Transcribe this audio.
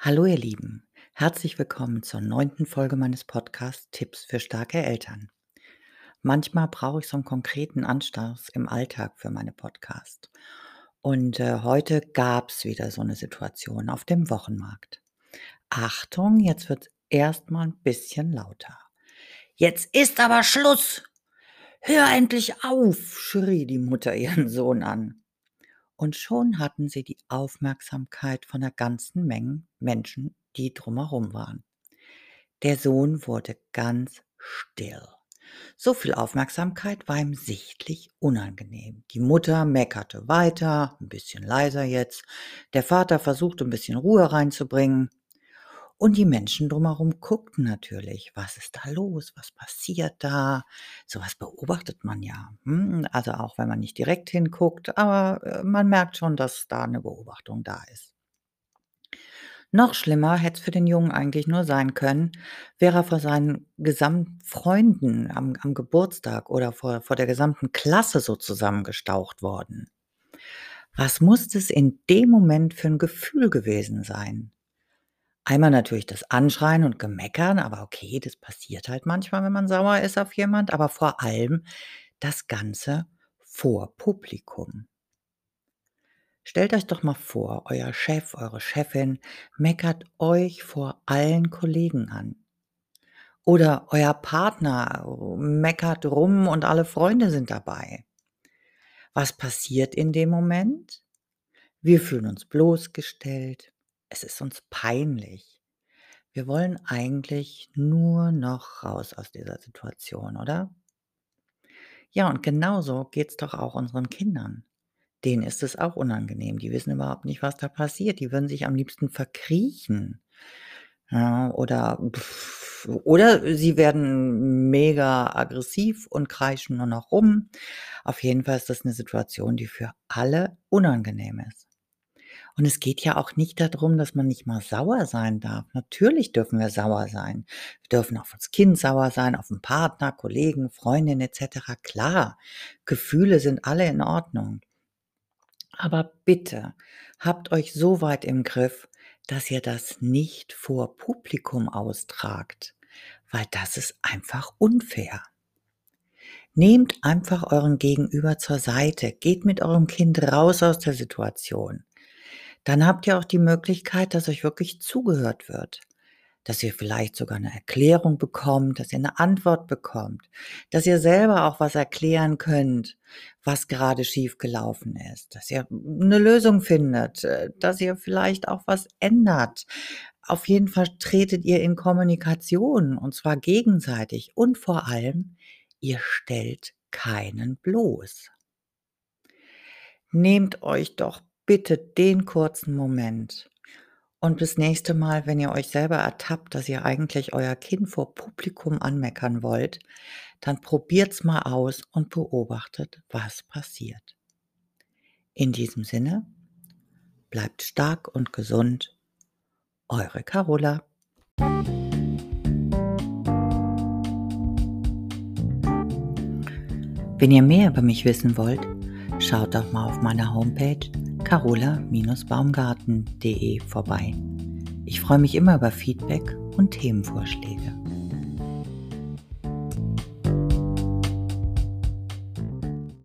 Hallo ihr Lieben, herzlich willkommen zur neunten Folge meines Podcasts Tipps für starke Eltern. Manchmal brauche ich so einen konkreten Anstoß im Alltag für meine Podcasts. Und äh, heute gab es wieder so eine Situation auf dem Wochenmarkt. Achtung, jetzt wird es erstmal ein bisschen lauter. Jetzt ist aber Schluss! Hör endlich auf! schrie die Mutter ihren Sohn an und schon hatten sie die Aufmerksamkeit von der ganzen Menge Menschen, die drumherum waren. Der Sohn wurde ganz still. So viel Aufmerksamkeit war ihm sichtlich unangenehm. Die Mutter meckerte weiter, ein bisschen leiser jetzt. Der Vater versuchte ein bisschen Ruhe reinzubringen. Und die Menschen drumherum guckten natürlich, was ist da los, was passiert da. Sowas beobachtet man ja. Hm? Also auch wenn man nicht direkt hinguckt, aber äh, man merkt schon, dass da eine Beobachtung da ist. Noch schlimmer hätte es für den Jungen eigentlich nur sein können, wäre er vor seinen gesamten Freunden am, am Geburtstag oder vor, vor der gesamten Klasse so zusammengestaucht worden. Was muss es in dem Moment für ein Gefühl gewesen sein? Einmal natürlich das Anschreien und Gemeckern, aber okay, das passiert halt manchmal, wenn man sauer ist auf jemand, aber vor allem das Ganze vor Publikum. Stellt euch doch mal vor, euer Chef, eure Chefin meckert euch vor allen Kollegen an. Oder euer Partner meckert rum und alle Freunde sind dabei. Was passiert in dem Moment? Wir fühlen uns bloßgestellt, es ist uns peinlich. Wir wollen eigentlich nur noch raus aus dieser Situation, oder? Ja, und genauso geht's doch auch unseren Kindern. Denen ist es auch unangenehm. Die wissen überhaupt nicht, was da passiert. Die würden sich am liebsten verkriechen. Ja, oder, oder sie werden mega aggressiv und kreischen nur noch rum. Auf jeden Fall ist das eine Situation, die für alle unangenehm ist. Und es geht ja auch nicht darum, dass man nicht mal sauer sein darf. Natürlich dürfen wir sauer sein. Wir dürfen auf das Kind sauer sein, auf den Partner, Kollegen, Freundin etc. Klar, Gefühle sind alle in Ordnung. Aber bitte habt euch so weit im Griff, dass ihr das nicht vor Publikum austragt, weil das ist einfach unfair. Nehmt einfach euren Gegenüber zur Seite, geht mit eurem Kind raus aus der Situation dann habt ihr auch die Möglichkeit, dass euch wirklich zugehört wird. Dass ihr vielleicht sogar eine Erklärung bekommt, dass ihr eine Antwort bekommt, dass ihr selber auch was erklären könnt, was gerade schief gelaufen ist, dass ihr eine Lösung findet, äh, dass ihr vielleicht auch was ändert. Auf jeden Fall tretet ihr in Kommunikation und zwar gegenseitig und vor allem, ihr stellt keinen bloß. Nehmt euch doch bitte den kurzen Moment. Und bis nächste Mal, wenn ihr euch selber ertappt, dass ihr eigentlich euer Kind vor Publikum anmeckern wollt, dann probiert's mal aus und beobachtet, was passiert. In diesem Sinne, bleibt stark und gesund. Eure Carola. Wenn ihr mehr über mich wissen wollt, schaut doch mal auf meiner Homepage carola-baumgarten.de vorbei. Ich freue mich immer über Feedback und Themenvorschläge.